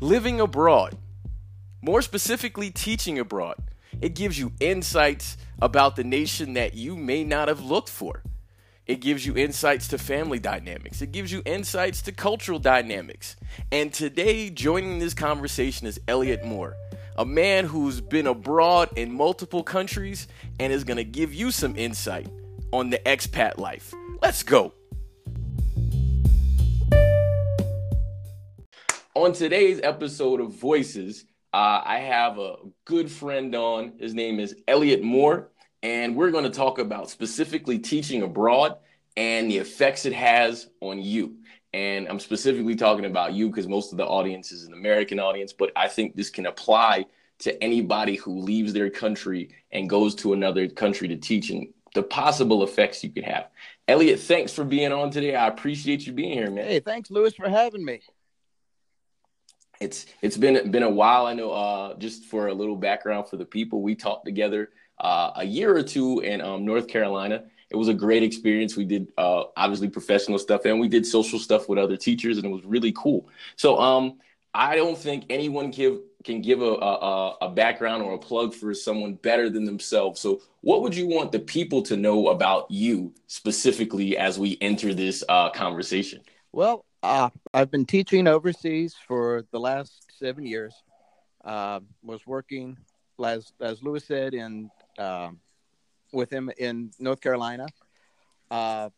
living abroad, more specifically, teaching abroad. It gives you insights about the nation that you may not have looked for. It gives you insights to family dynamics. It gives you insights to cultural dynamics. And today, joining this conversation is Elliot Moore, a man who's been abroad in multiple countries and is going to give you some insight on the expat life. Let's go. On today's episode of Voices, uh, I have a good friend on. His name is Elliot Moore, and we're going to talk about specifically teaching abroad and the effects it has on you. And I'm specifically talking about you because most of the audience is an American audience, but I think this can apply to anybody who leaves their country and goes to another country to teach and the possible effects you could have. Elliot, thanks for being on today. I appreciate you being here, man. Hey, thanks, Lewis, for having me it's it's been been a while. I know. Uh, just for a little background for the people, we talked together uh, a year or two in um, North Carolina. It was a great experience. We did uh, obviously professional stuff, and we did social stuff with other teachers, and it was really cool. So um, I don't think anyone give can give a, a, a background or a plug for someone better than themselves. So, what would you want the people to know about you specifically as we enter this uh, conversation? Well, uh, I've been teaching overseas for the last seven years. Uh, was working, as as Lewis said, in uh, with him in North Carolina. Uh,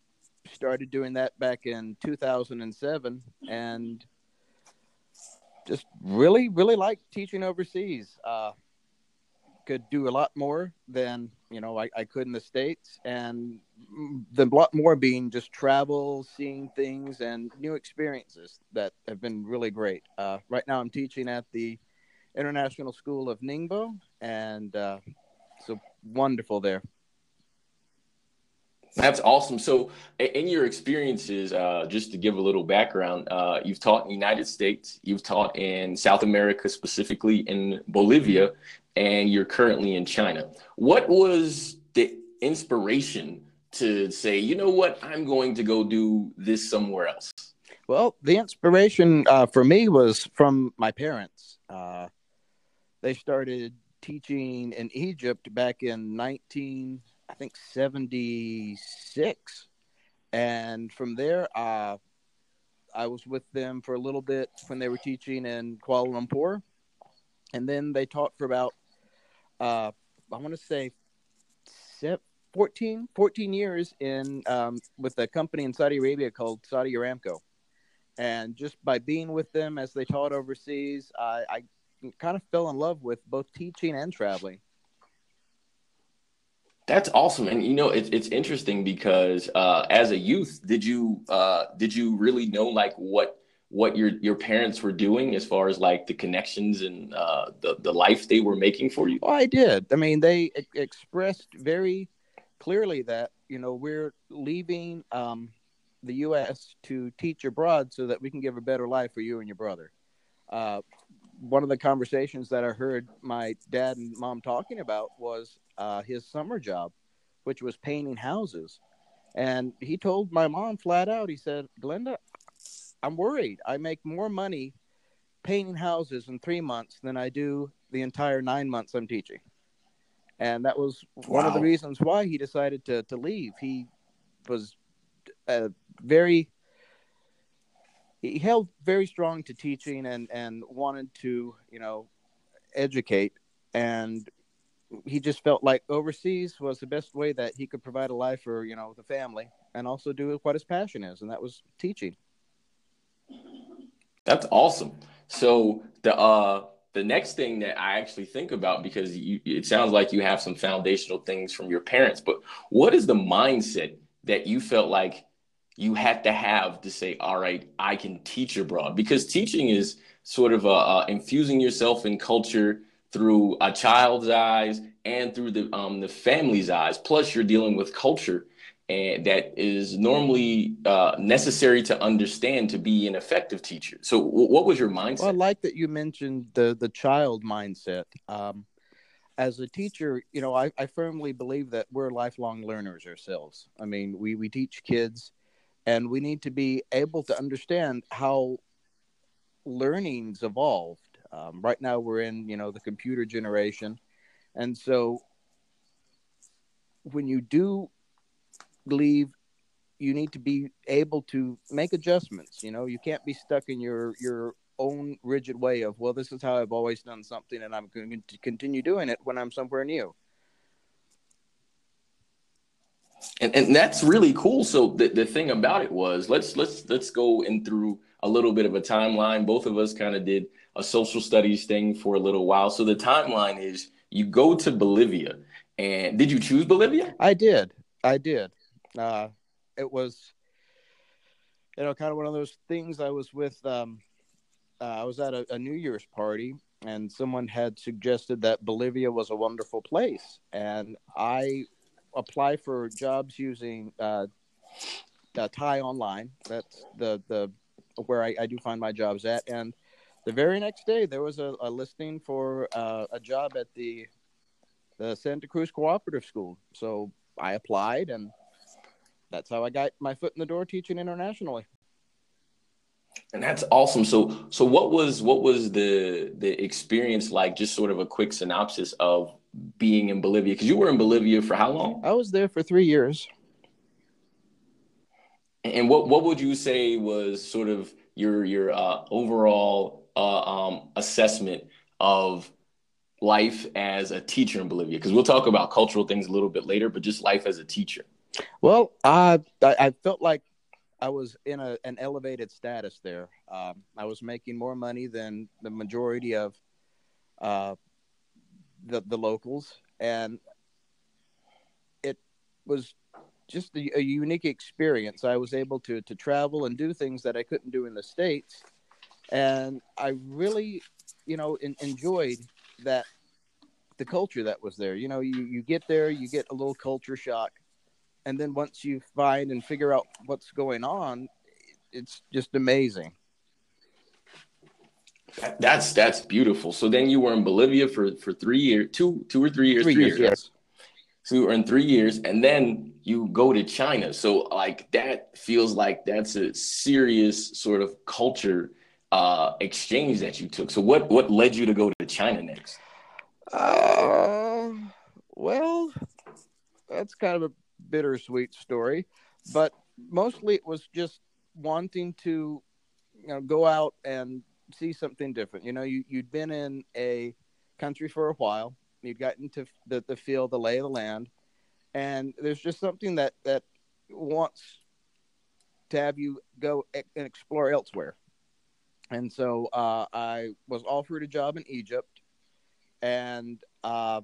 started doing that back in 2007, and just really, really like teaching overseas. Could do a lot more than you know I, I could in the states, and the lot more being just travel, seeing things, and new experiences that have been really great. Uh, right now, I'm teaching at the International School of Ningbo, and uh, so wonderful there. That's awesome. So, in your experiences, uh, just to give a little background, uh, you've taught in the United States, you've taught in South America, specifically in Bolivia, and you're currently in China. What was the inspiration to say, you know what, I'm going to go do this somewhere else? Well, the inspiration uh, for me was from my parents. Uh, they started teaching in Egypt back in 19, I think 76, and from there, uh, I was with them for a little bit when they were teaching in Kuala Lumpur, and then they taught for about, uh, I want to say, 14, 14 years in um, with a company in Saudi Arabia called Saudi Aramco, and just by being with them as they taught overseas, I, I kind of fell in love with both teaching and traveling. That's awesome, and you know it's it's interesting because uh, as a youth, did you uh, did you really know like what what your your parents were doing as far as like the connections and uh, the the life they were making for you? Oh, I did. I mean, they expressed very clearly that you know we're leaving um, the U.S. to teach abroad so that we can give a better life for you and your brother. Uh, one of the conversations that I heard my dad and mom talking about was uh, his summer job, which was painting houses. And he told my mom flat out, he said, Glenda, I'm worried. I make more money painting houses in three months than I do the entire nine months I'm teaching. And that was one of the reasons why he decided to to leave. He was uh, very he held very strong to teaching and and wanted to you know educate. And he just felt like overseas was the best way that he could provide a life for you know the family and also do what his passion is. And that was teaching that's awesome so the uh the next thing that I actually think about because you, it sounds like you have some foundational things from your parents, but what is the mindset that you felt like you had to have to say, all right, I can teach abroad? Because teaching is sort of uh, uh, infusing yourself in culture through a child's eyes and through the um, the family's eyes. Plus, you're dealing with culture and that is normally uh, necessary to understand to be an effective teacher. So, w- what was your mindset? Well, I like that you mentioned the the child mindset. Um, as a teacher, you know, I, I firmly believe that we're lifelong learners ourselves. I mean, we we teach kids, and we need to be able to understand how learning's evolved. Um, right now, we're in you know the computer generation, and so when you do leave you need to be able to make adjustments you know? You can't be stuck in your your own rigid way of well this is how i've always done something and i'm going to continue doing it when i'm somewhere new. And, and that's really cool. So the, the thing about it was let's let's let's go in through a little bit of a timeline. Both of us kind of did a social studies thing for a little while. So the timeline is you go to bolivia. And did you choose bolivia? I did. I did uh, it was you know kind of one of those things i was with um, uh, i was at a, a new year's party and someone had suggested that bolivia was a wonderful place and i apply for jobs using uh, uh, TIE Online. That's the the where I, I, do find my jobs at. And the very next day, there was a, a listing for uh, a job at the the Santa Cruz Cooperative School. So I applied, and that's how I got my foot in the door teaching internationally. And that's awesome. So so what was what was the the experience like? Just sort of a quick synopsis of being in Bolivia because you were in Bolivia for how long? I was there for three years. And what what would you say was sort of your your uh, overall uh, um, assessment of life as a teacher in Bolivia? Because we'll talk about cultural things a little bit later, but just life as a teacher. Well, I, I felt like I was in a, an elevated status there. Um, I was making more money than the majority of uh, the the locals, and it was just a, a, unique experience. I was able to to travel and do things that I couldn't do in the states, and I really, you know, in, enjoyed that the culture that was there. You know, you you get there, you get a little culture shock, and then once you find and figure out what's going on, it's just amazing. That's that's beautiful. So then you were in Bolivia for for three years, two two or three years, three, three years, years. Yes. So you were in three years, and then you go to China. So like that feels like that's a serious sort of culture uh, exchange that you took. So what what led you to go to China next? Uh, well, that's kind of a bittersweet story, but mostly it was just wanting to you know go out and see something different. You know, you you'd been in a country for a while, you'd gotten to the the feel, the lay of the land, and there's just something that that wants to have you go and explore elsewhere. And so uh, I was offered a job in Egypt, and uh,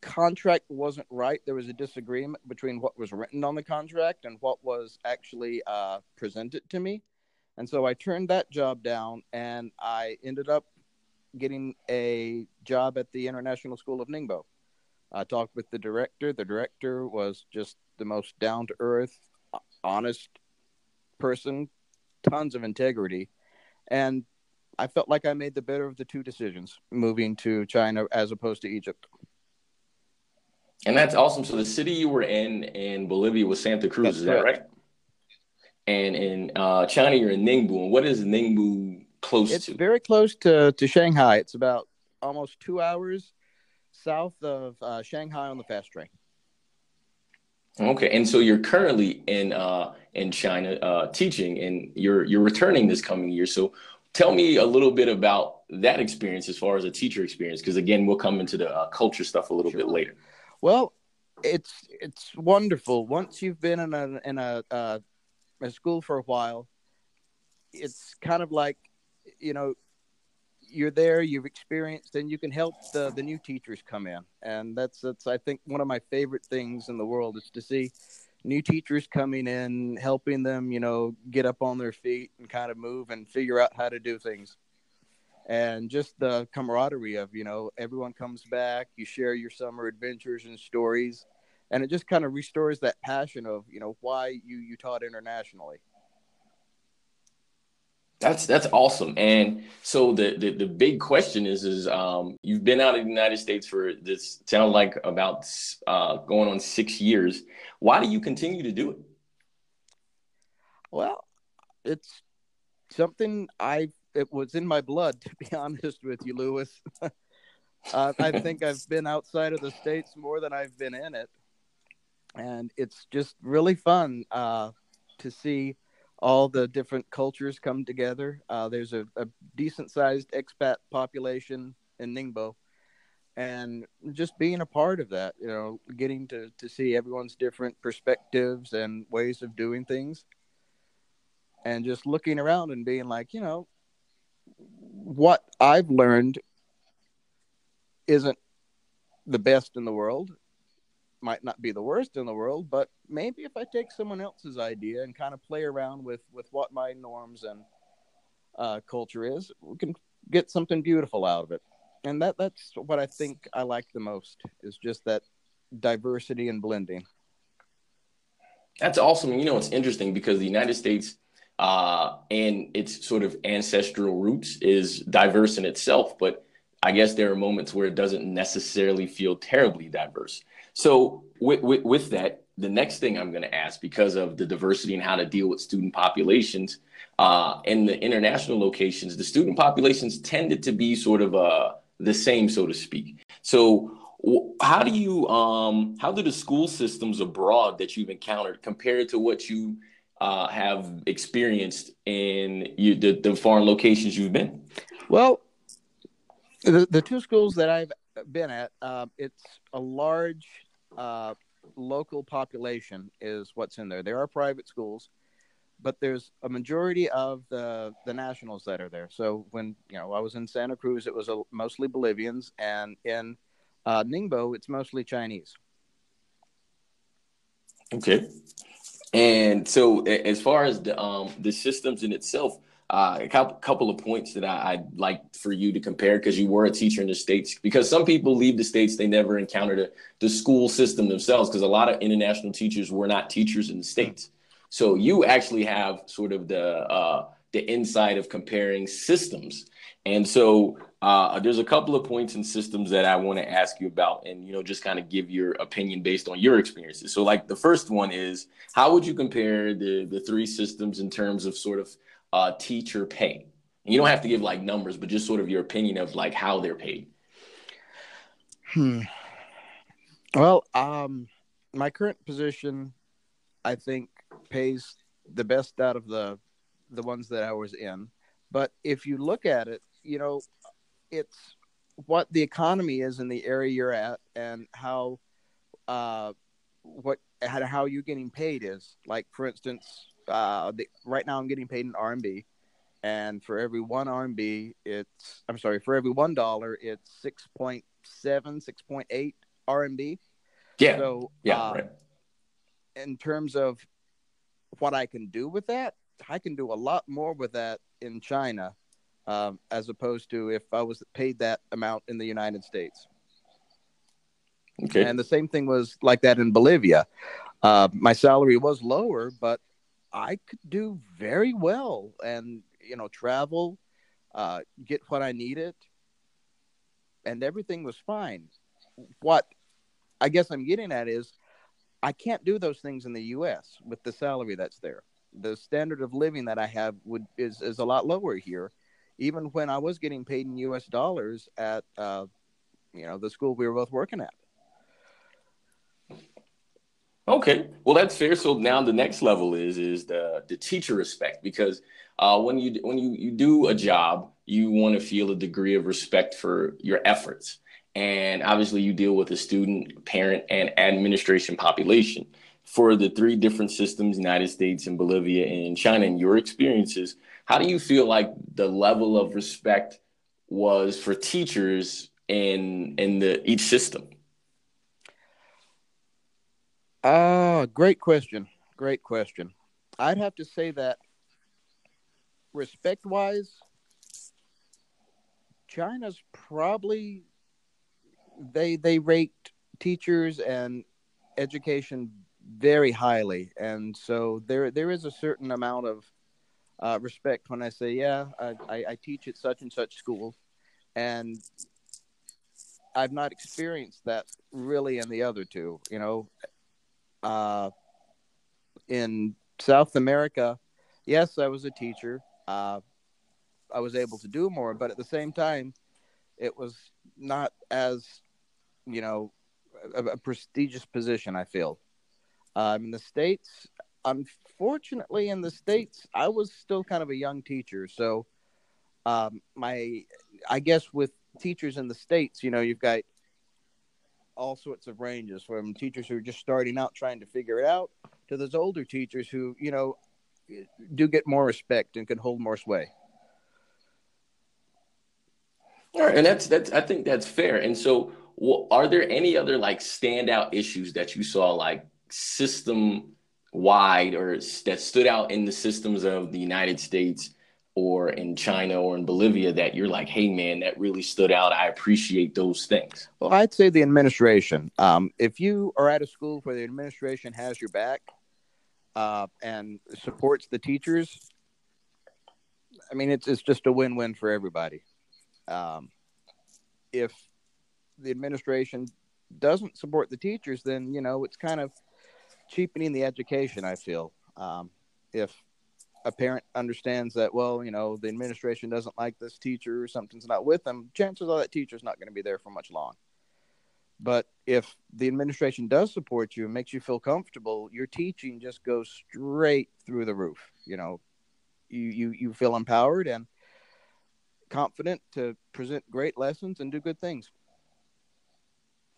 contract wasn't right. There was a disagreement between what was written on the contract and what was actually uh, presented to me. And so I turned that job down and I ended up getting a job at the International School of Ningbo. I talked with the director. The director was just the most down to earth, honest person, tons of integrity. And I felt like I made the better of the two decisions moving to China as opposed to Egypt. And that's awesome. So the city you were in in Bolivia was Santa Cruz, that's is that right? and in uh, China you're in Ningbo. And what is Ningbo close it's to? It's very close to, to Shanghai. It's about almost two hours south of uh, Shanghai on the fast train. Okay, and so you're currently in uh, in China uh, teaching, and you're you're returning this coming year. So tell me a little bit about that experience as far as a teacher experience, because again, we'll come into the uh, culture stuff a little sure. bit later. Well, it's it's wonderful once you've been in a in a uh, at school for a while, it's kind of like, you know, you're there, you've experienced, and you can help the, the new teachers come in. And that's, that's, I think, one of my favorite things in the world is to see new teachers coming in, helping them, you know, get up on their feet and kind of move and figure out how to do things. And just the camaraderie of, you know, everyone comes back, you share your summer adventures and stories and it just kind of restores that passion of you know why you you taught internationally. That's that's awesome. And so the the, the big question is is um, you've been out of the united states for this sound like about uh, going on six years. Why do you continue to do it? Well it's something I it was in my blood to be honest with you, Lewis. uh, I think I've been outside of the states more than I've been in it, and it's just really fun uh, to see all the different cultures come together. Uh, there's a, a decent sized expat population in Ningbo, and just being a part of that, you know, getting to, to see everyone's different perspectives and ways of doing things, and just looking around and being like, you know, what I've learned isn't the best in the world might not be the worst in the world, but maybe if I take someone else's idea and kind of play around with with what my norms and uh, culture is, we can get something beautiful out of it. And that that's what I think I like the most is just that diversity and blending. That's awesome. You know, it's interesting because the United States uh, and its sort of ancestral roots is diverse in itself, but I guess there are moments where it doesn't necessarily feel terribly diverse. So with, with, with that, the next thing I'm going to ask, because of the diversity and how to deal with student populations uh, in the international locations, the student populations tended to be sort of uh, the same, so to speak. So how do you um, how do the school systems abroad that you've encountered compare to what you uh, have experienced in you, the, the foreign locations you've been? Well, the, the two schools that I've been at, uh, it's a large uh, local population is what's in there. There are private schools, but there's a majority of the the nationals that are there. So when you know I was in Santa Cruz, it was a, mostly Bolivians, and in uh, Ningbo, it's mostly Chinese. Okay, and so as far as the um, the systems in itself, uh, a couple, of points that I, would like for you to compare because you were a teacher in the states. Because some people leave the states, they never encountered a, the school system themselves. Because a lot of international teachers were not teachers in the states, so you actually have sort of the uh, the insight of comparing systems. And so uh, there's a couple of points and systems that I want to ask you about, and you know, just kind of give your opinion based on your experiences. So, like the first one is, how would you compare the the three systems in terms of sort of uh, teacher pay? And you don't have to give like numbers, but just sort of your opinion of like how they're paid. Hmm. Well, um, my current position, I think, pays the best out of the the ones that I was in. But if you look at it, you know, it's what the economy is in the area you're at and how uh, what how you're getting paid is. Like for instance, uh, the, right now I'm getting paid in RMB, and for every one RMB, it's I'm sorry, for every one dollar, it's 6.7, 6.8 RMB. Yeah. So yeah, uh, right. In terms of what I can do with that, I can do a lot more with that in China, um, as opposed to if I was paid that amount in the United States. Okay. And the same thing was like that in Bolivia. Uh, my salary was lower, but I could do very well and, you know, travel, uh, get what I needed, and everything was fine. What I guess I'm getting at is I can't do those things in the US with the salary that's there. The standard of living that I have would is, is a lot lower here, even when I was getting paid in US dollars at uh, you know the school we were both working at. Okay, well that's fair. So now the next level is is the the teacher respect because uh, when you when you you do a job, you want to feel a degree of respect for your efforts, and obviously you deal with a student, parent, and administration population. For the three different systems, United States and Bolivia and China, and your experiences, how do you feel like the level of respect was for teachers in in the each system? Ah, uh, great question. Great question. I'd have to say that respect wise, China's probably they they rate teachers and education very highly, and so there there is a certain amount of uh, respect when I say, yeah, I, I, I teach at such and such school, and I've not experienced that really in the other two. You know, uh, in South America, yes, I was a teacher, uh, I was able to do more. But at the same time, it was not as you know a, a prestigious position. I feel um, in the states. Unfortunately, in the states, I was still kind of a young teacher, so um, my I guess with teachers in the states, you know, you've got all sorts of ranges from teachers who are just starting out trying to figure it out to those older teachers who, you know, do get more respect and can hold more sway. All right, and that's that's I think that's fair. And so, well, are there any other like standout issues that you saw like system wide or that stood out in the systems of the United States or in China or in Bolivia that you're like, hey man, that really stood out. I appreciate those things. Well, I'd say the administration. Um, if you are at a school where the administration has your back uh, and supports the teachers, I mean, it's it's just a win-win for everybody. Um, if the administration doesn't support the teachers, then you know it's kind of cheapening the education. I feel um, if a parent understands that, well, you know, the administration doesn't like this teacher or something's not with them, chances are that teacher's not going to be there for much long. But if the administration does support you and makes you feel comfortable, your teaching just goes straight through the roof. You know, you you, you feel empowered and confident to present great lessons and do good things.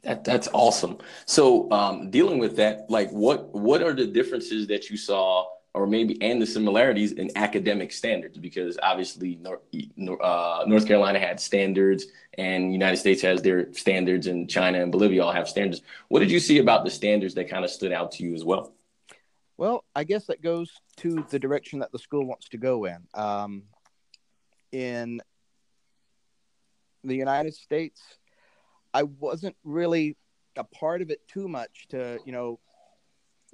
That that's awesome. So, um, dealing with that, like, what what are the differences that you saw or maybe and the similarities in academic standards because obviously North, uh, North Carolina had standards and United States has their standards and China and Bolivia all have standards. What did you see about the standards that kind of stood out to you as well? Well, I guess that goes to the direction that the school wants to go in. Um, in the United States, I wasn't really a part of it too much to, you know,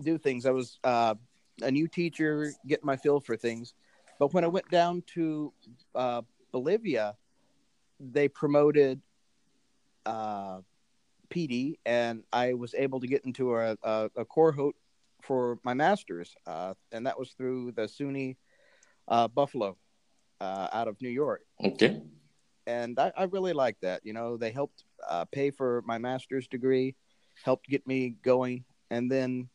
do things. I was uh, a new teacher, getting my feel for things. But when I went down to uh, Bolivia, they promoted uh, PD, and I was able to get into a, a, a cohort for my master's, uh, and that was through the SUNY uh, Buffalo uh, out of New York. Okay. And I, I really like that. You know, they helped uh, pay for my master's degree, helped get me going, and then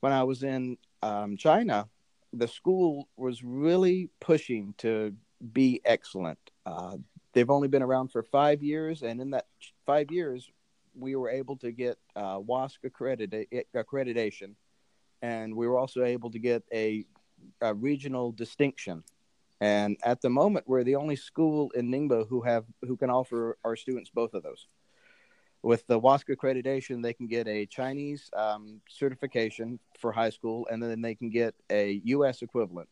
when I was in um, China, the school was really pushing to be excellent. Uh, they've only been around for five years, and in that five years, we were able to get uh, WASC accredita- accreditation, and we were also able to get a, a, regional distinction. And at the moment, we're the only school in Ningbo who have who can offer our students both of those with the WASC accreditation, they can get a Chinese um, certification for high school, and then they can get a U.S. equivalent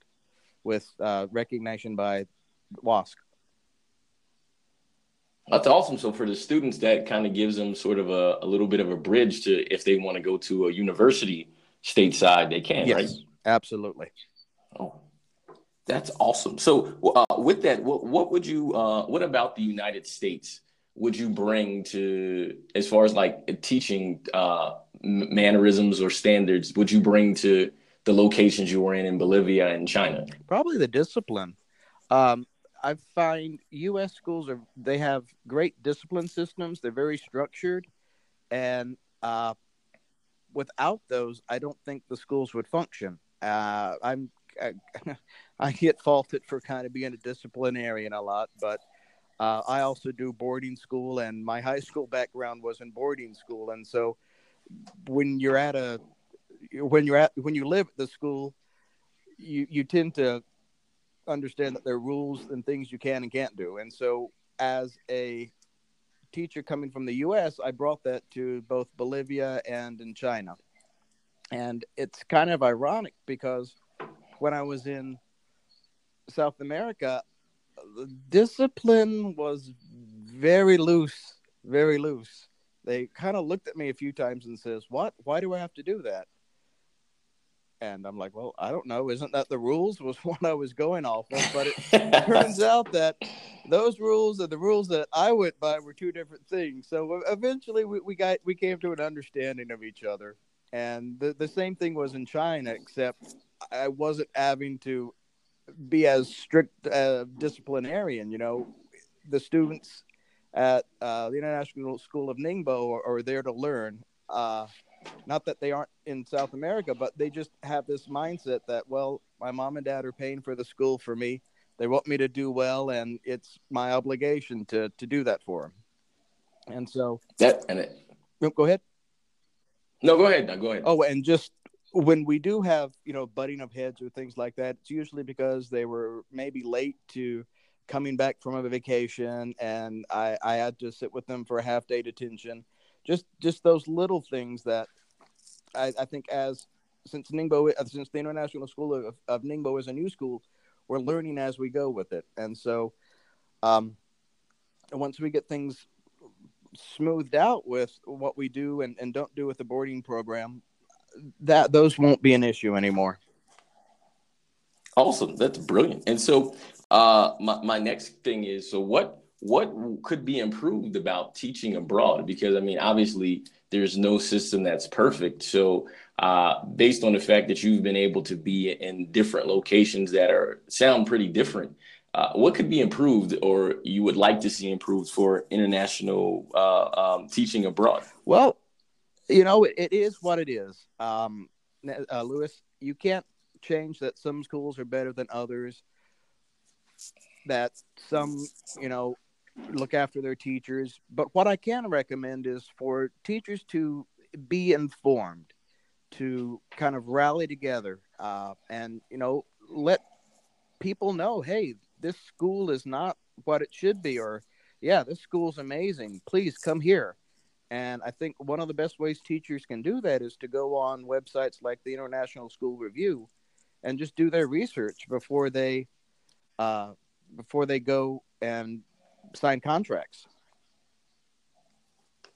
with uh, recognition by WASC. That's awesome. So for the students, that kind of gives them sort of a, a little bit of a bridge to if they want to go to a university stateside, they can, yes, right? Absolutely. Oh, that's awesome. So uh, with that, what, what would you, uh, what about the United States? would you bring to as far as like teaching uh, mannerisms or standards would you bring to the locations you were in in bolivia and china probably the discipline um, i find us schools are they have great discipline systems they're very structured and uh, without those i don't think the schools would function uh, i'm I, get faulted for kind of being a disciplinarian a lot but uh, I also do boarding school, and my high school background was in boarding school. And so, when you're at a when you're at when you live at the school, you you tend to understand that there are rules and things you can and can't do. And so, as a teacher coming from the U.S., I brought that to both Bolivia and in China. And it's kind of ironic because when I was in South America, the discipline was very loose, very loose. They kind of looked at me a few times and says, "What? Why do I have to do that?" And I'm like, "Well, I don't know. Isn't that the rules?" Was what I was going off of, but it turns out that those rules and the rules that I went by were two different things. So eventually, we, we got we came to an understanding of each other. And the the same thing was in China, except I wasn't having to be as strict uh, disciplinarian. You know, the students at uh, the International School of Ningbo are, are there to learn. Uh, not that they aren't in South America, but they just have this mindset that, well, my mom and dad are paying for the school for me. They want me to do well, and it's my obligation to to do that for them. And so that and it, go ahead. No, go ahead. No, go ahead. Oh, and just when we do have you know butting of heads or things like that, it's usually because they were maybe late to coming back from a vacation, and I I had to sit with them for a half day detention. Just just those little things that I, I think as since Ningbo since the International School of, of Ningbo is a new school, we're learning as we go with it, and so um, once we get things smoothed out with what we do and, and don't do with the boarding program, that those won't be an issue anymore. Awesome, that's brilliant. And so, uh, my my next thing is so what what could be improved about teaching abroad? Because I mean, obviously, there's no system that's perfect. So, uh, based on the fact that you've been able to be in different locations that are sound pretty different, uh, what could be improved or you would like to see improved for international uh, um, teaching abroad? Well, you know, it, it is what it is. Um, uh, Lewis, you can't change that some schools are better than others, that some, you know, look after their teachers. But what I can recommend is for teachers to be informed, to kind of rally together uh, and, you know, let people know hey, this school is not what it should be, or yeah, this school's amazing. Please come here. And I think one of the best ways teachers can do that is to go on websites like the International School Review and just do their research before they uh, before they go and sign contracts.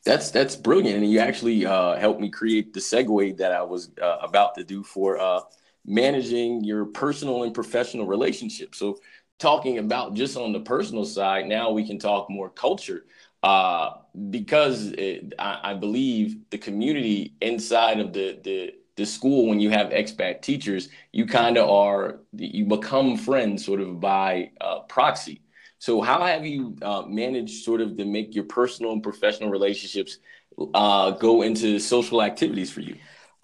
That's that's brilliant, and you actually uh, helped me create the segue that I was uh, about to do for uh, managing your personal and professional relationships. So talking about just on the personal side, now we can talk more culture. Uh, because it, I, I, believe the community inside of the, the the school, when you have expat teachers, you kind of are you become friends sort of by uh, proxy. So, how have you uh, managed sort of to make your personal and professional relationships uh, go into social activities for you?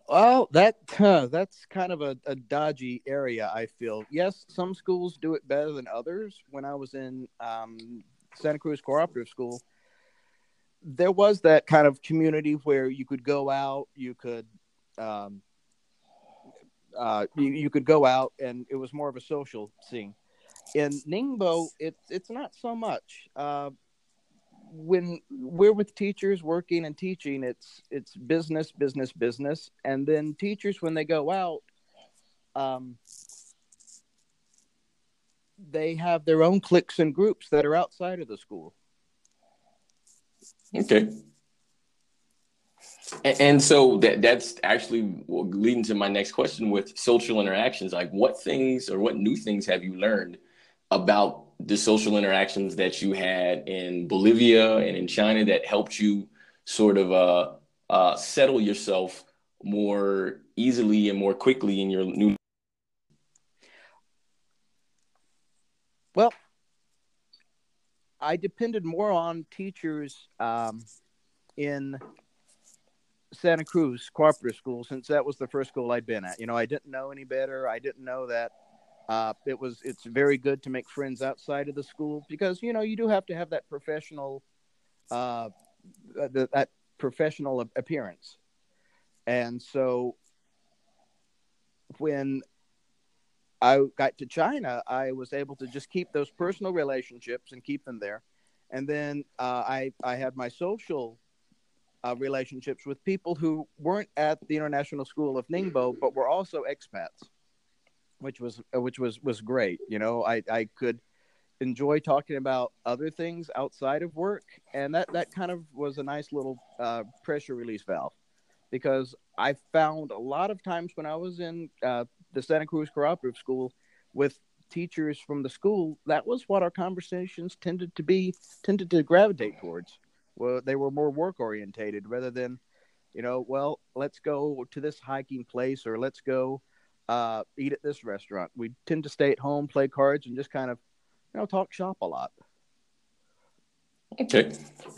Well, that uh, that's kind of a, a, dodgy area. I feel. Yes, some schools do it better than others. When I was in um, Santa Cruz Cooperative School, there was that kind of community where you could go out, you could, um, uh, you, you could go out, and it was more of a social scene. In Ningbo, it's it's not so much. Uh, when we're with teachers working and teaching, it's it's business, business, business, and then teachers when they go out, um, they have their own cliques and groups that are outside of the school. Okay. And, and so that that's actually leading to my next question with social interactions. Like, what things or what new things have you learned about the social interactions that you had in Bolivia and in China that helped you sort of uh, uh, settle yourself more easily and more quickly in your new? Well, I depended more on teachers um, in Santa Cruz Cooperative School since that was the first school I'd been at. You know, I didn't know any better. I didn't know that uh, it was it's very good to make friends outside of the school because you know you do have to have that professional uh, the, that professional appearance, and so when I got to China, I was able to just keep those personal relationships and keep them there, and then uh, I I had my social uh, relationships with people who weren't at the International School of Ningbo, but were also expats which was uh, which was was great. You know, I I could enjoy talking about other things outside of work, and that that kind of was a nice little uh, pressure release valve because I found a lot of times when I was in uh, the Santa Cruz Cooperative School with teachers from the school, that was what our conversations tended to be tended to gravitate towards. Well, they were more work orientated rather than, you know, well, let's go to this hiking place or let's go uh, eat at this restaurant. We tend to stay at home, play cards, and just kind of, you know, talk shop a lot. Okay.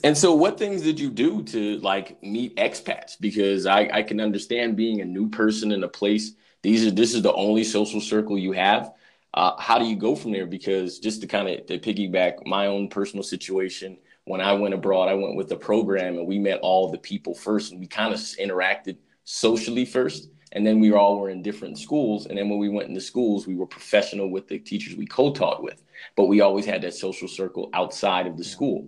And so what things did you do to like meet expats? Because I, I can understand being a new person in a place. These are this is the only social circle you have. Uh, how do you go from there? Because just to kind of to piggyback my own personal situation, when I went abroad, I went with the program and we met all the people first and we kind of interacted socially first. And then we all were in different schools. And then when we went into schools, we were professional with the teachers we co-taught with. But we always had that social circle outside of the school.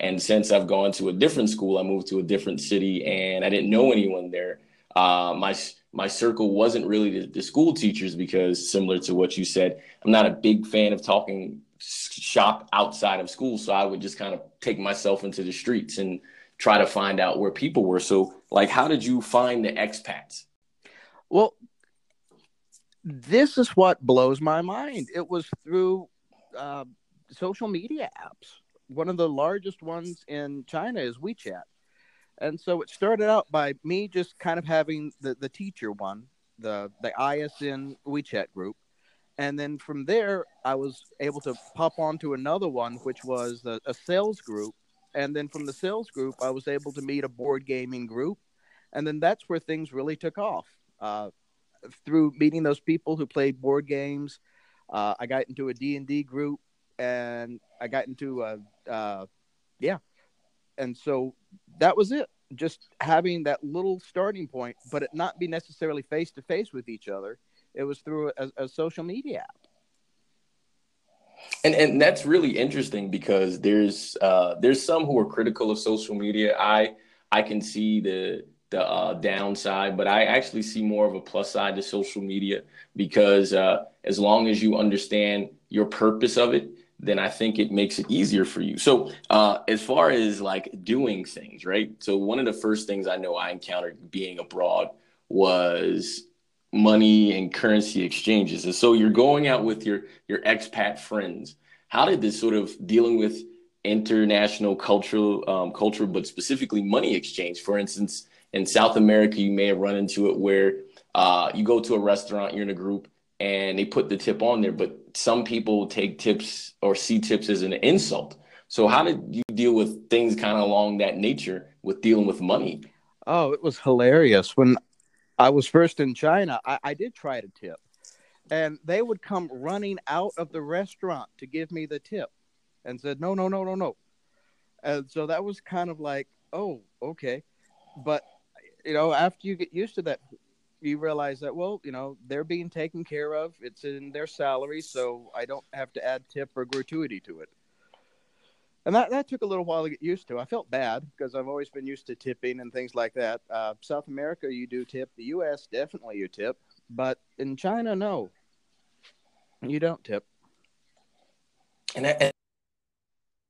And since I've gone to a different school, I moved to a different city and I didn't know anyone there. Uh, my my circle wasn't really the, the, school teachers because similar to what you said, I'm not a big fan of talking shop outside of school. So I would just kind of take myself into the streets and try to find out where people were. So like, how did you find the expats? Well, this is what blows my mind. It was through uh, social media apps one of the largest ones in China is WeChat. And so it started out by me just kind of having the, the teacher one, the, the ISN WeChat group. And then from there, I was able to pop onto another one, which was a, a sales group. And then from the sales group, I was able to meet a board gaming group. And then that's where things really took off. Uh, through meeting those people who played board games, uh, I got into a D&D group and I got into a uh, yeah, and so that was it. Just having that little starting point, but it not be necessarily face to face with each other. It was through a, a social media app. And and that's really interesting because there's uh, there's some who are critical of social media. I I can see the the uh, downside, but I actually see more of a plus side to social media because uh, as long as you understand your purpose of it, then I think it makes it easier for you. So, uh, as far as like doing things, right? So, one of the first things I know I encountered being abroad was money and currency exchanges. And so, you're going out with your your expat friends. How did this sort of dealing with international cultural um, culture, but specifically money exchange? For instance, in South America, you may have run into it where uh, you go to a restaurant, you're in a group, and they put the tip on there, but some people take tips or see tips as an insult. So how did you deal with things kind of along that nature with dealing with money? Oh, it was hilarious. When I was first in China, I, I did try to tip. And they would come running out of the restaurant to give me the tip and said, no, no, no, no, no. And so that was kind of like, oh, okay. But, you know, after you get used to that you realize that well you know they're being taken care of it's in their salary so i don't have to add tip or gratuity to it. And that, that took a little while to get used to. I felt bad because i've always been used to tipping and things like that. Uh, south america you do tip. The us definitely you tip. But in china no. You don't tip. And, that,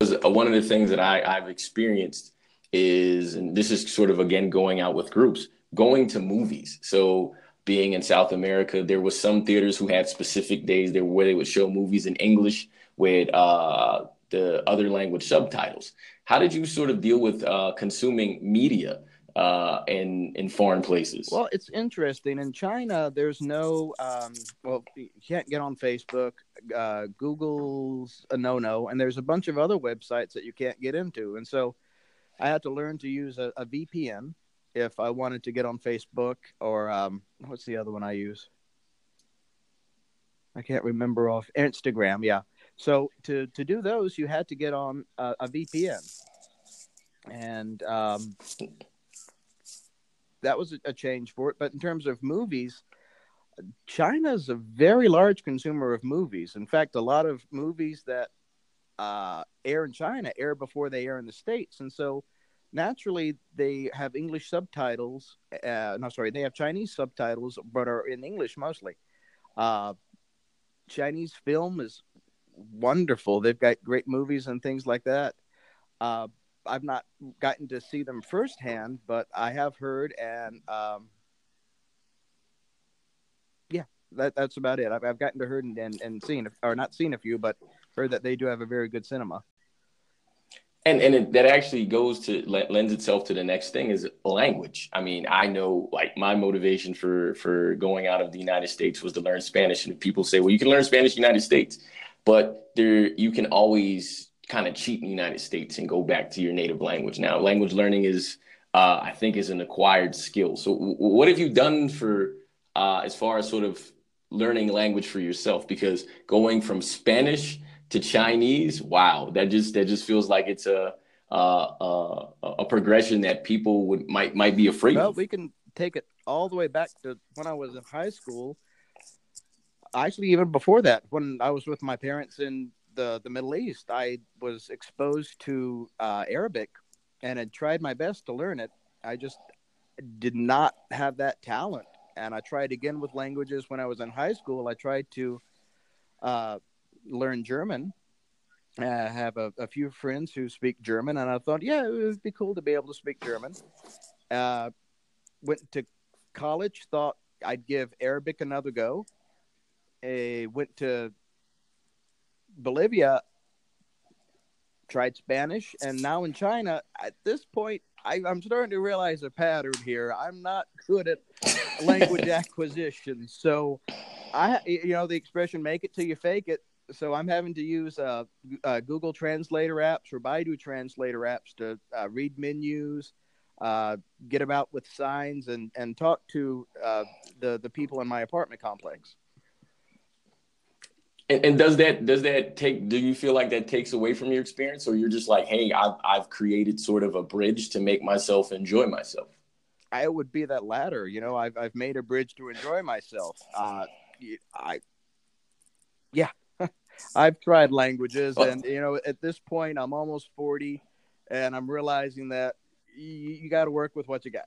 and one of the things that I, i've experienced is and this is sort of again going out with groups going to movies. So being in South America, there was some theaters who had specific days there where they would show movies in English with uh, the other language subtitles. How did you sort of deal with uh, consuming media uh, in in foreign places? Well, it's interesting. In China, there's no um, well, you can't get on Facebook. Uh, Google's a no no, and there's a bunch of other websites that you can't get into, and so I had to learn to use a, a VPN if I wanted to get on Facebook or um, what's the other one I use? I can't remember off Instagram. Yeah. So to to do those, you had to get on a, a VPN, and um, that was a, change for it. But in terms of movies, China is a very large consumer of movies. In fact, a lot of movies that uh, air in China air before they air in the states, and so naturally they have English subtitles. Uh, no, sorry, they have Chinese subtitles, but are in English mostly. Uh, Chinese film is wonderful. They've got great movies and things like that. Uh, I've not gotten to see them firsthand, but I have heard, and um, yeah, that, that's about it. I've, I've gotten to heard and, and, and seen, or not seen a few, but heard that they do have a very good cinema. And and it, that actually goes to lends itself to the next thing is language. I mean, I know like my motivation for for going out of the United States was to learn Spanish, and people say, well, you can learn Spanish in the United States, but there you can always kind of cheat in the United States and go back to your native language. Now, language learning is, uh, I think, is an acquired skill. So, w- what have you done for uh, as far as sort of learning language for yourself? Because going from Spanish to Chinese, wow, that just that just feels like it's a uh, a progression that people would might might be afraid of. well, of. we can take it all the way back to when I was in high school. Actually, even before that, when I was with my parents in the the Middle East, I was exposed to uh, Arabic and had tried my best to learn it. I just did not have that talent, and I tried again with languages when I was in high school. I tried to uh, learn German. I have a, a, few friends who speak German, and I thought, yeah, it would be cool to be able to speak German. Uh, went to college, thought I'd give Arabic another go. I went to Bolivia, tried Spanish, and now in China. At this point, I, am starting to realize a pattern here. I'm not good at language acquisition, so I, you know, the expression "make it till you fake it." So I'm having to use uh, uh, Google Translator apps or Baidu Translator apps to uh, read menus, uh, get about with signs, and and talk to uh, the the people in my apartment complex. And, and, does that does that take? Do you feel like that takes away from your experience, or you're just like, hey, I've I've created sort of a bridge to make myself enjoy myself? I would be that latter. You know, I've I've made a bridge to enjoy myself. Uh, I, yeah, I've tried languages, and you know, at this point, I'm almost forty, and I'm realizing that you, you got to work with what you got.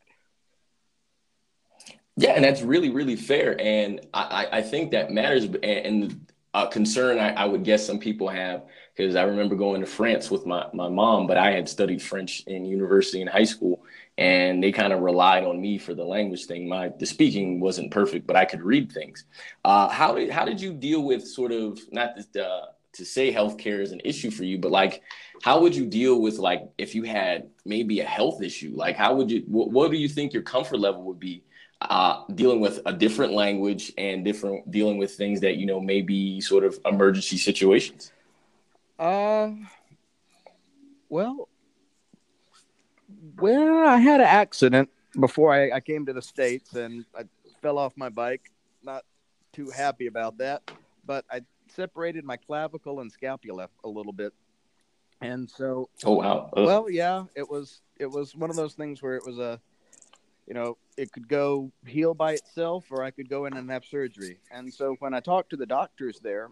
Yeah, and that's really, really fair, and I, I think that matters. And, and a concern I, I, would guess some people have because I remember going to France with my, my mom, but I had studied French in university and high school, and they kind of relied on me for the language thing. My the speaking wasn't perfect, but I could read things. Uh, how did how did you deal with sort of not the, uh, to say healthcare is an issue for you, but like how would you deal with like if you had maybe a health issue? Like how would you what, what do you think your comfort level would be uh, dealing with a different language and different dealing with things that you know may be sort of emergency situations? Uh, well, well, I had an accident before I, I came to the states, and I fell off my bike. Not too happy about that, but I separated my clavicle and scapula a little bit, and so. Oh wow! Ugh. Well, yeah, it was it was one of those things where it was a you know, it could go heal by itself or I could go in and have surgery. And so when I talked to the doctors there,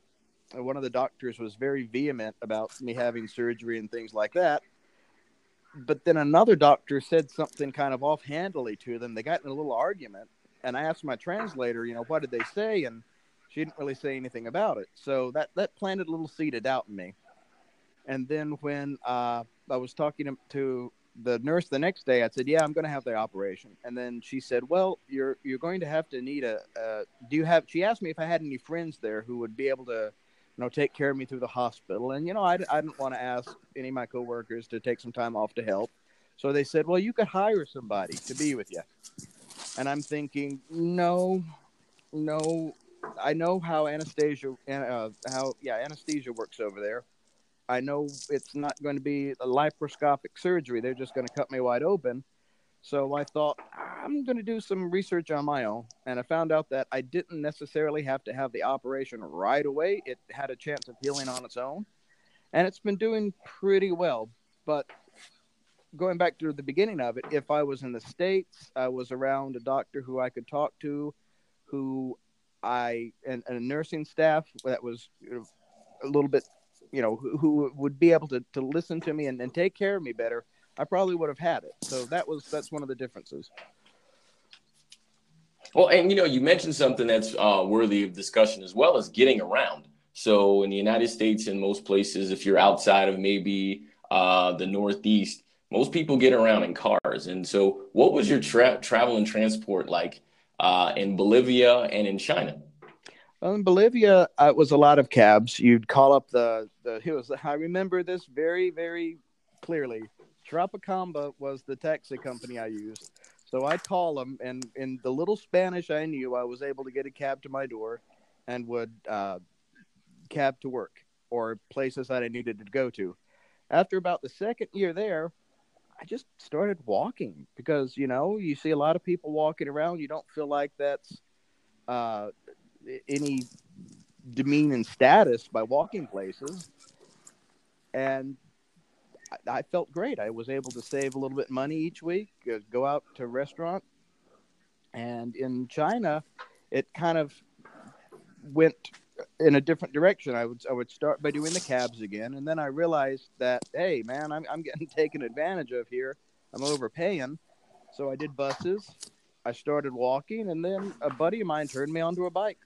uh, one of the doctors was very vehement about me having surgery and things like that. But then another doctor said something kind of offhandedly to them. They got in a little argument, and I asked my translator, you know, what did they say? And she didn't really say anything about it. So that, that planted a little seed of doubt in me. And then when uh, I was talking to the nurse the next day, I said, "Yeah, I'm going to have the operation." And then she said, "Well, you're you're going to have to need a. Uh, do you have?" She asked me if I had any friends there who would be able to, you know, take care of me through the hospital. And you know, I, I didn't want to ask any of my coworkers to take some time off to help. So they said, "Well, you could hire somebody to be with you." And I'm thinking, no, no, I know how anesthesia, uh, how yeah, anesthesia works over there. I know it's not going to be a laparoscopic surgery. They're just going to cut me wide open. So I thought I'm going to do some research on my own, and I found out that I didn't necessarily have to have the operation right away. It had a chance of healing on its own, and it's been doing pretty well. But going back to the beginning of it, if I was in the states, I was around a doctor who I could talk to, who I and, and a nursing staff that was a little bit you know, who, who would be able to, to listen to me and, and take care of me better, I probably would have had it. So that was that's one of the differences. Well, and you know, you mentioned something that's uh, worthy of discussion as well as getting around. So in the United States, in most places, if you're outside of maybe uh, the Northeast, most people get around in cars. And so, what was your tra- travel and transport like uh, in Bolivia and in China? Well, in Bolivia, uh, it was a lot of cabs. You'd call up the the. It was. I remember this very very clearly. Tropicamba was the taxi company I used. So I'd call them, and in the little Spanish I knew, I was able to get a cab to my door and would uh, cab to work or places that I needed to go to. After about the second year there, I just started walking because, you know, you see a lot of people walking around. You don't feel like that's uh, any demeaning status by walking places. And I, I felt great. I was able to save a little bit of money each week, uh, go out to a restaurant. And in China, it kind of went in a different direction. I would I would start by doing the cabs again, and then I realized that hey, man, I'm I'm getting taken advantage of here. I'm overpaying, so I did buses. I started walking, and then a buddy of mine turned me onto a bike,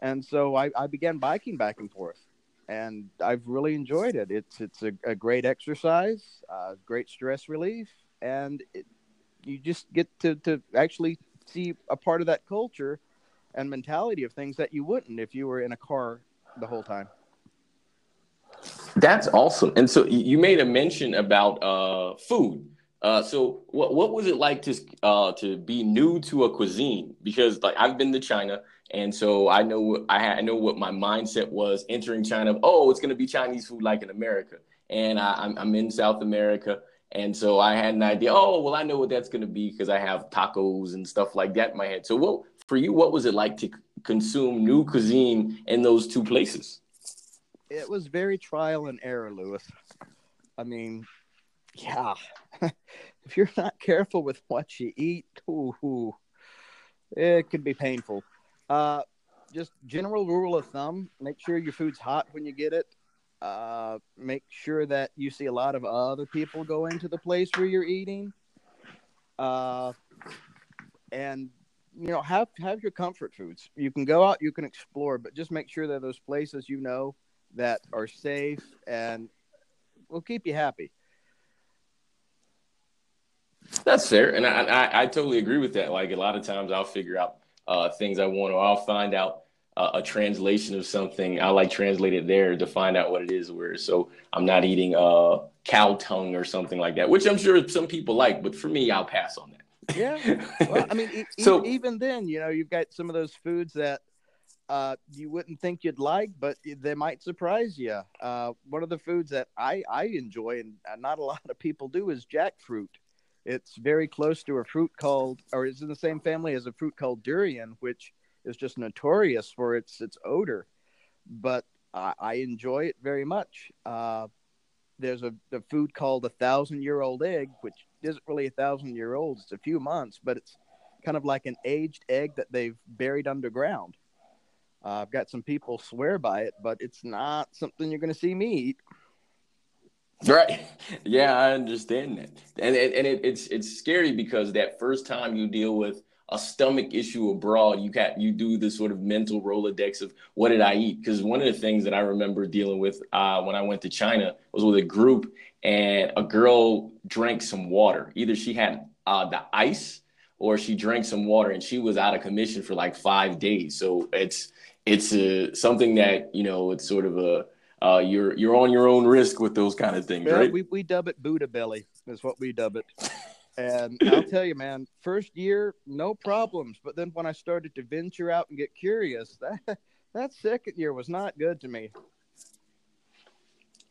and so I, I began biking back and forth, and I've really enjoyed it. It's it's a, a great exercise, uh, great stress relief, and it, you just get to to actually see a part of that culture and mentality of things that you wouldn't if you were in a car the whole time. That's awesome. And so you made a mention about uh, food. Uh, so what what was it like to uh, to be new to a cuisine? Because like I've been to China, and so I know I, I know what my mindset was entering China. Oh, it's going to be Chinese food like in America, and I, I'm I'm in South America, and so I had an idea. Oh, well, I know what that's going to be because I have tacos and stuff like that in my head. So what for you, what was it like to consume new cuisine in those two places? It was very trial and error, Lewis. I mean, yeah, if you're not careful with what you eat, ooh, ooh, it could be painful. Uh, just general rule of thumb: make sure your food's hot when you get it. Uh, make sure that you see a lot of other people go into the place where you're eating. Uh, and you know have have your comfort foods you can go out you can explore but just make sure that those places you know that are safe and will keep you happy that's fair and i i, I totally agree with that like a lot of times i'll figure out uh, things i want or i'll find out uh, a translation of something i like translate it there to find out what it is where so i'm not eating uh cow tongue or something like that which i'm sure some people like but for me i'll pass on that yeah. Well, I mean, e- so, even then, you know, you've got some of those foods that uh, you wouldn't think you'd like, but they might surprise you. Uh, one of the foods that I, I enjoy and not a lot of people do is jackfruit. It's very close to a fruit called, or it's in the same family as a fruit called durian, which is just notorious for its its odor. But I, I enjoy it very much. Uh, there's a, a food called a thousand year old egg, which isn't really a thousand year old. It's a few months, but it's kind of like an aged egg that they've buried underground. Uh, I've got some people swear by it, but it's not something you're going to see me eat. Right. Yeah, I understand that, and and, and it, it's it's scary because that first time you deal with a stomach issue abroad, you got you do this sort of mental rolodex of what did I eat? Because one of the things that I remember dealing with uh, when I went to China was with a group, and a girl drank some water. Either she had uh, the ice or she drank some water, and she was out of commission for like five days. So it's it's a, something that you know it's sort of a uh, you're you're on your own risk with those kind of things, right? We we dub it Buddha belly is what we dub it. And I'll tell you, man, first year, no problems. But then when I started to venture out and get curious, that that second year was not good to me.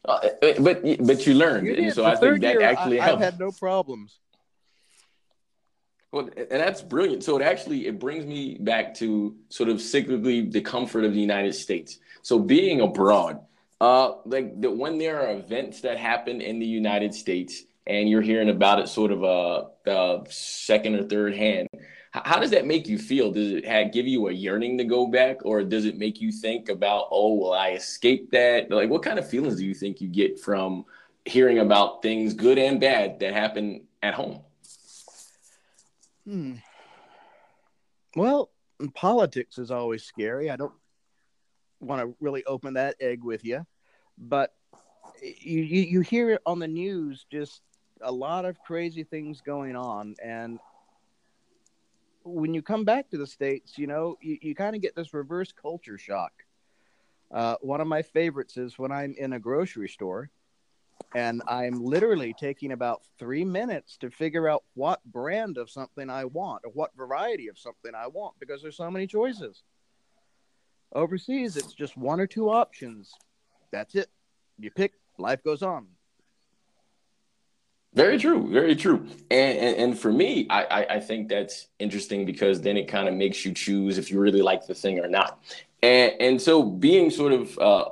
Uh, but but you learned, you and so I think that actually I, helped. I've had no problems. Well, and that's brilliant. So it actually it brings me back to sort of cyclically the comfort of the United States. So being abroad, uh, like the, when there are events that happen in the United States and you're hearing about it sort of a, a second or third hand. How does that make you feel? Does it give you a yearning to go back, or does it make you think about, oh, well, I escaped that? Like, what kind of feelings do you think you get from hearing about things, good and bad, that happen at home? Hmm. Well, politics is always scary. I don't want to really open that egg with you, but you, you, you hear it on the news just a lot of crazy things going on. And when you come back to the states you know you, you kind of get this reverse culture shock. Uh, one of my favorites is when i'm in a grocery store and I'm literally taking about three minutes to figure out what brand of something I want or what variety of something I want because there's so many choices. Overseas, it's just one or two options. That's it. You pick, life goes on. Very true, very true. And and, and for me, I, I, I think that's interesting because then it kind of makes you choose if you really like the thing or not. And and so being sort of uh,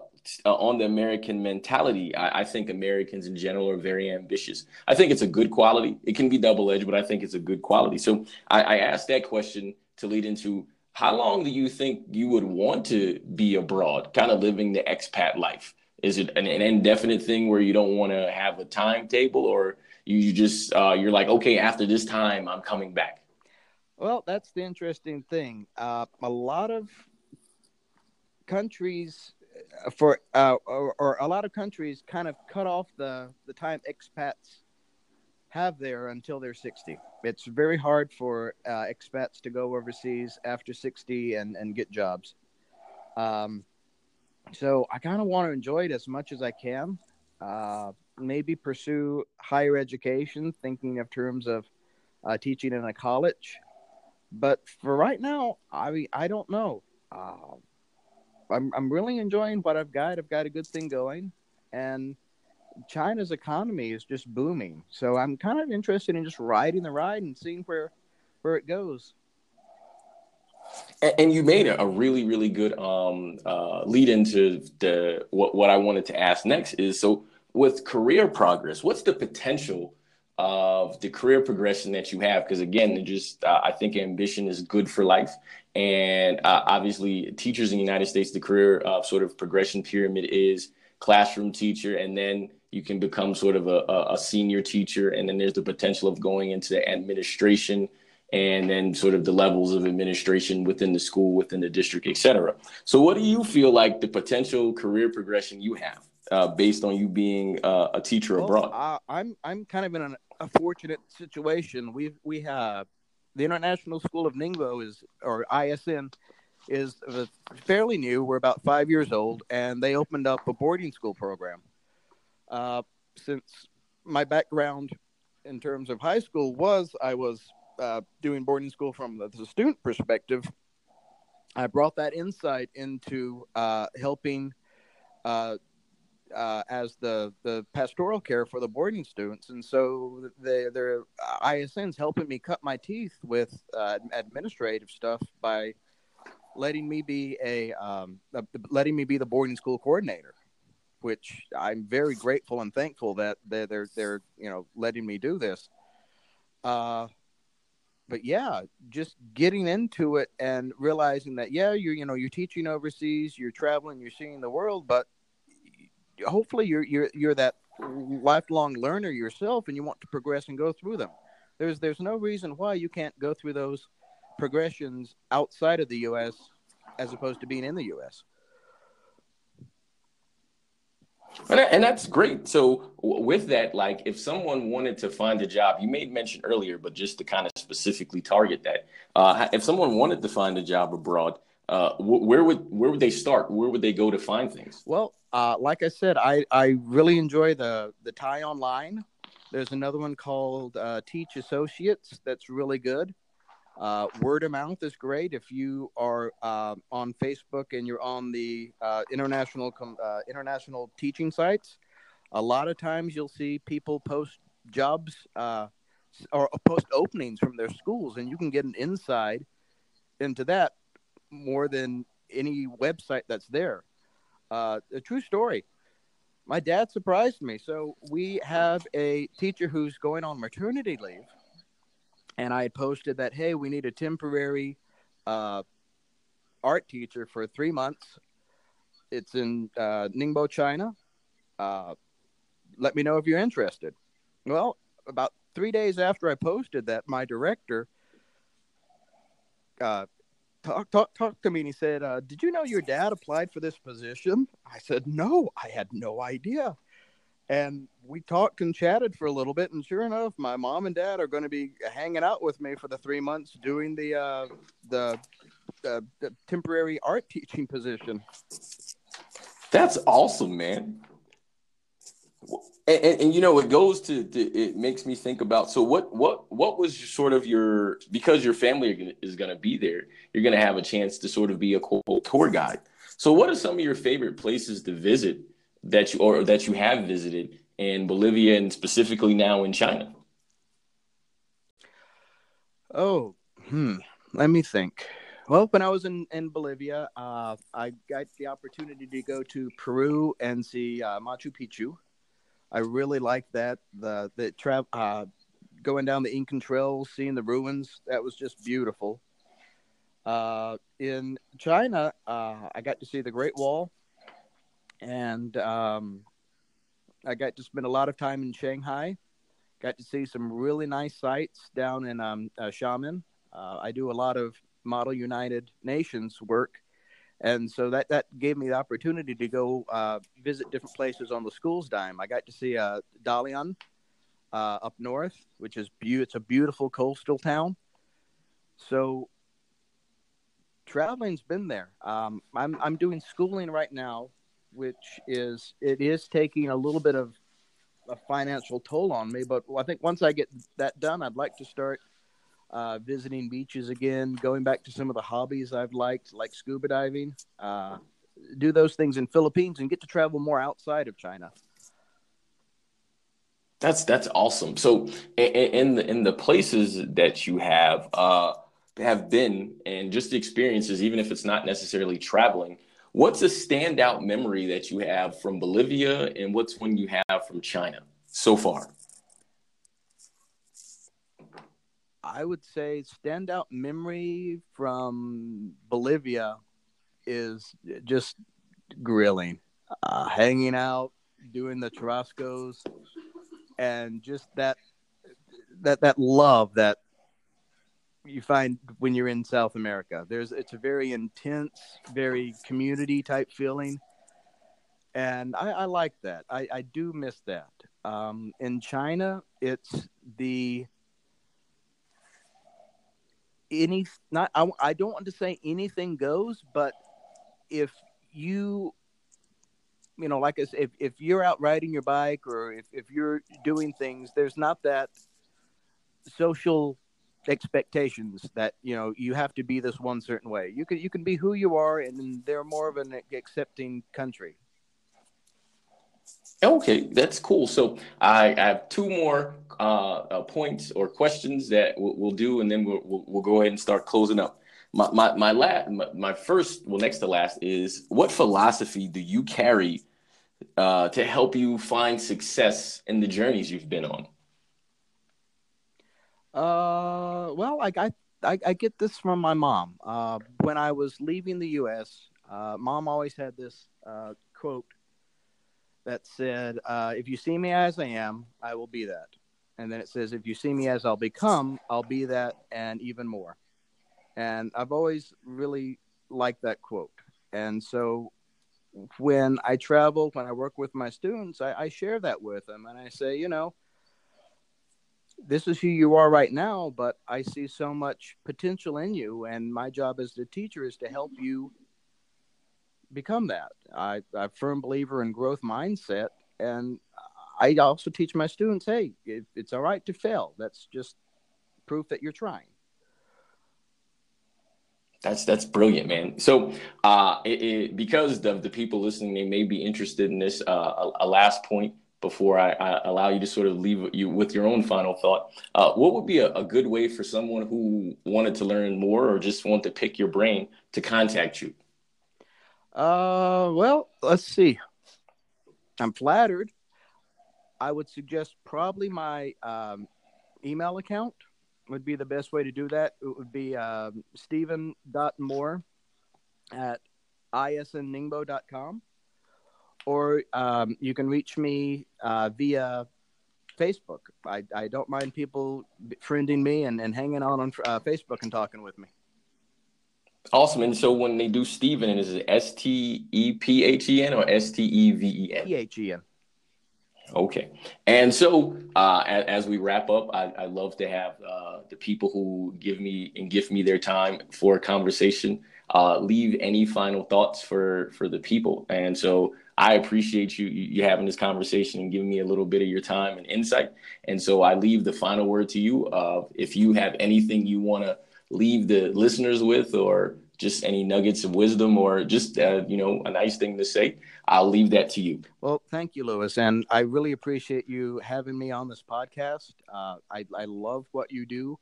uh, on the American mentality, I, I, think Americans in general are very ambitious. I think it's a good quality. It can be double edged, but I think it's a good quality. So I, I asked that question to lead into how long do you think you would want to be abroad, kind of living the expat life? Is it an, an indefinite thing where you don't want to have a timetable, or you just uh, you're like, okay, after this time, I'm coming back? Well, that's the interesting thing. Uh, a lot of countries for uh, or, or, a lot of countries kind of cut off the the time expats have there until they're 60 it's very hard for uh, expats to go overseas after 60 and and get jobs. Um, so i kind of want to enjoy it as much as i can. Uh, maybe pursue higher education thinking of terms of uh, teaching in a college. But for right now i i don't know. Uh, I'm I'm really enjoying what I've got. I've got a good thing going, and China's economy is just booming. So I'm kind of interested in just riding the ride and seeing where where it goes. And, and you made a, a, really really good um, uh, lead into the what what I wanted to ask next is so with career progress, what's the potential of the career progression that you have? Because again, just uh, I think ambition is good for life. And uh, obviously, teachers in the United States, the career uh, sort of progression pyramid is classroom teacher, and then you can become sort of a, a, senior teacher, and then there's the potential of going into the administration, and then sort of the levels of administration within the school, within the district, et cetera. So, what do you feel like the potential career progression you have? Uh, based on you being uh, a teacher well, abroad? Uh, I'm I'm kind of in an, a fortunate situation. We we have the International School of Ningbo is, or ISN, is fairly new. We're about five years old, and they opened up a boarding school program. Uh, since my background in terms of high school was I was uh, doing boarding school from the, the, student perspective, I brought that insight into uh, helping uh, uh, as the the pastoral care for the boarding students, and so they, their ISN's helping me cut my teeth with uh, administrative stuff by letting me be a um, letting me be the boarding school coordinator, which I'm very grateful and thankful that they're they're, they're you know letting me do this. Uh, but yeah, just getting into it and realizing that yeah, you're you know you're teaching overseas, you're traveling, you're seeing the world, but hopefully you're you're you're that lifelong learner yourself and you want to progress and go through them there's there's no reason why you can't go through those progressions outside of the US as opposed to being in the US and that's great. So with that, like if someone wanted to find a job, you made mention earlier, but just to kind of specifically target that, uh, if someone wanted to find a job abroad, uh, where would where would they start? Where would they go to find things? Well, uh, like I said, I, I really enjoy the the TIE Online. There's another one called uh, Teach Associates that's really good. Uh, word of mouth is great if you are uh, on Facebook and you're on the uh, international uh, international teaching sites. A lot of times you'll see people post jobs uh, or post openings from their schools, and you can get an inside into that more than any website that's there. Uh, a true story. My dad surprised me. So we have a teacher who's going on maternity leave, and I had posted that, hey, we need a temporary uh, art teacher for three months. It's in uh, Ningbo, China. Uh, let me know if you're interested. Well, about three days after I posted that, my director uh, talk talk talk to me and he said uh, did you know your dad applied for this position i said no i had no idea and we talked and chatted for a little bit and sure enough my mom and dad are going to be hanging out with me for the three months doing the uh, the, the, the temporary art teaching position that's awesome man And, and, and, you know, it goes to, to, it makes me think about. So, what what what was sort of your because your family is going to be there, you're going to have a chance to sort of be a tour guide. So, what are some of your favorite places to visit that you or that you have visited in Bolivia and specifically now in China? Oh, hmm. Let me think. Well, when I was in, in Bolivia, uh, I got the opportunity to go to Peru and see uh, Machu Picchu. I really liked that. The the tra- uh, going down the Incan Trail, seeing the ruins, that was just beautiful. Uh, in China, uh, I got to see the Great Wall, and um, I got to spend a lot of time in Shanghai. Got to see some really nice sights down in um, uh, Xiamen. Uh, I do a lot of Model United Nations work, and so that that gave me the opportunity to go uh, visit different places on the school's dime. I got to see uh, Dalian uh, up north, which is be- it's a beautiful coastal town. So traveling's been there. Um, I'm I'm doing schooling right now, which is it is taking a little bit of a financial toll on me. But I think once I get that done, I'd like to start uh, visiting beaches again, going back to some of the hobbies I've liked, like scuba diving. Uh, do those things in Philippines and get to travel more outside of China. That's that's awesome. So in the in the places that you have uh, have been and just the experiences, even if it's not necessarily traveling, what's a standout memory that you have from Bolivia, and what's one you have from China so far? I would say standout memory from Bolivia is just grilling, uh, hanging out, doing the churrascos, and just that that that love that you find when you're in South America. There's it's a very intense, very community type feeling, and I, I like that. I, I do miss that. Um, in China, it's the any not I, I don't want to say anything goes, but if you you know like I said, if, if you're out riding your bike or if, if you're doing things, there's not that social expectations that you know you have to be this one certain way. You can you can be who you are, and they're more of an accepting country. Okay, that's cool. So I, I have two more uh, uh, points or questions that we'll, we'll do, and then we'll, we'll, we'll go ahead and start closing up. My my my, la- my, my first, well, next to last is what philosophy do you carry uh, to help you find success in the journeys you've been on? Uh, I I, I, I get this from my mom. Uh, when I was leaving the U.S., uh, mom always had this uh, quote that said, uh, "If you see me as I am, I will be that." And then it says, "If you see me as I'll become, I'll be that and even more." And I've always really liked that quote. And so when I travel, when I work with my students, I, I share that with them, and I say, you know, this is who you are right now, but I see so much potential in you, and my job as the teacher is to help you become that. I, I'm a firm believer in growth mindset, and I also teach my students, hey, it, it's all right to fail. That's just proof that you're trying. That's that's brilliant, man. So, uh, it, it, because of the people listening, they may be interested in this. Uh, a, a, last point before I, I, allow you to sort of leave you with your own final thought. Uh, what would be a, a, good way for someone who wanted to learn more or just want to pick your brain to contact you? Uh, well, let's see. I'm flattered. I would suggest probably my um, email account would be the best way to do that. It would be um, stephen.moore at isnningbo.com. Or um, you can reach me uh, via Facebook. I, I don't mind people friending me and, and hanging out on uh, Facebook and talking with me. Awesome. And so when they do Stephen, is it S T E P H E N or S T E V E N? P H E N. Okay. And so uh, as, as, we wrap up, I, I love to have uh, the people who give me and gift me their time for a conversation. uh, leave any final thoughts for for the people. And so I appreciate you you having this conversation and giving me a little bit of your time and insight. And so I leave the final word to you. Uh, if you have anything you want to leave the listeners with, or just any nuggets of wisdom, or just uh, you know a nice thing to say, I'll leave that to you. Well, thank you, Lewis, and I really appreciate you having me on this podcast. Uh, I I love what you do.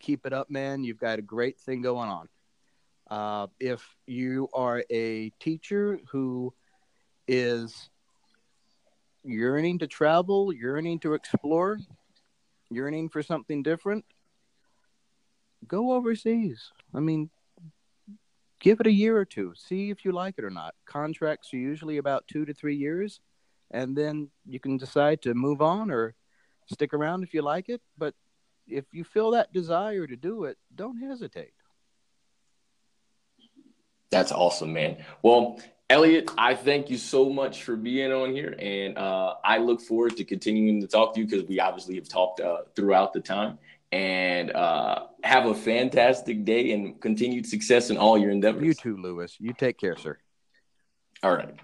Keep it up, man. You've got a great thing going on. Uh, if you are a teacher who is yearning to travel, yearning to explore, yearning for something different, go overseas. I mean, give it a year or two, see if you like it or not. Contracts are usually about two to three years, and then you can decide to move on or stick around if you like it. But if you feel that desire to do it, don't hesitate. That's awesome, man. Well, Elliot, I thank you so much for being on here, and uh, I look forward to continuing to talk to you because we obviously have talked uh, throughout the time. And uh, have a fantastic day and continued success in all your endeavors. You too, Lewis. You take care, sir. All right.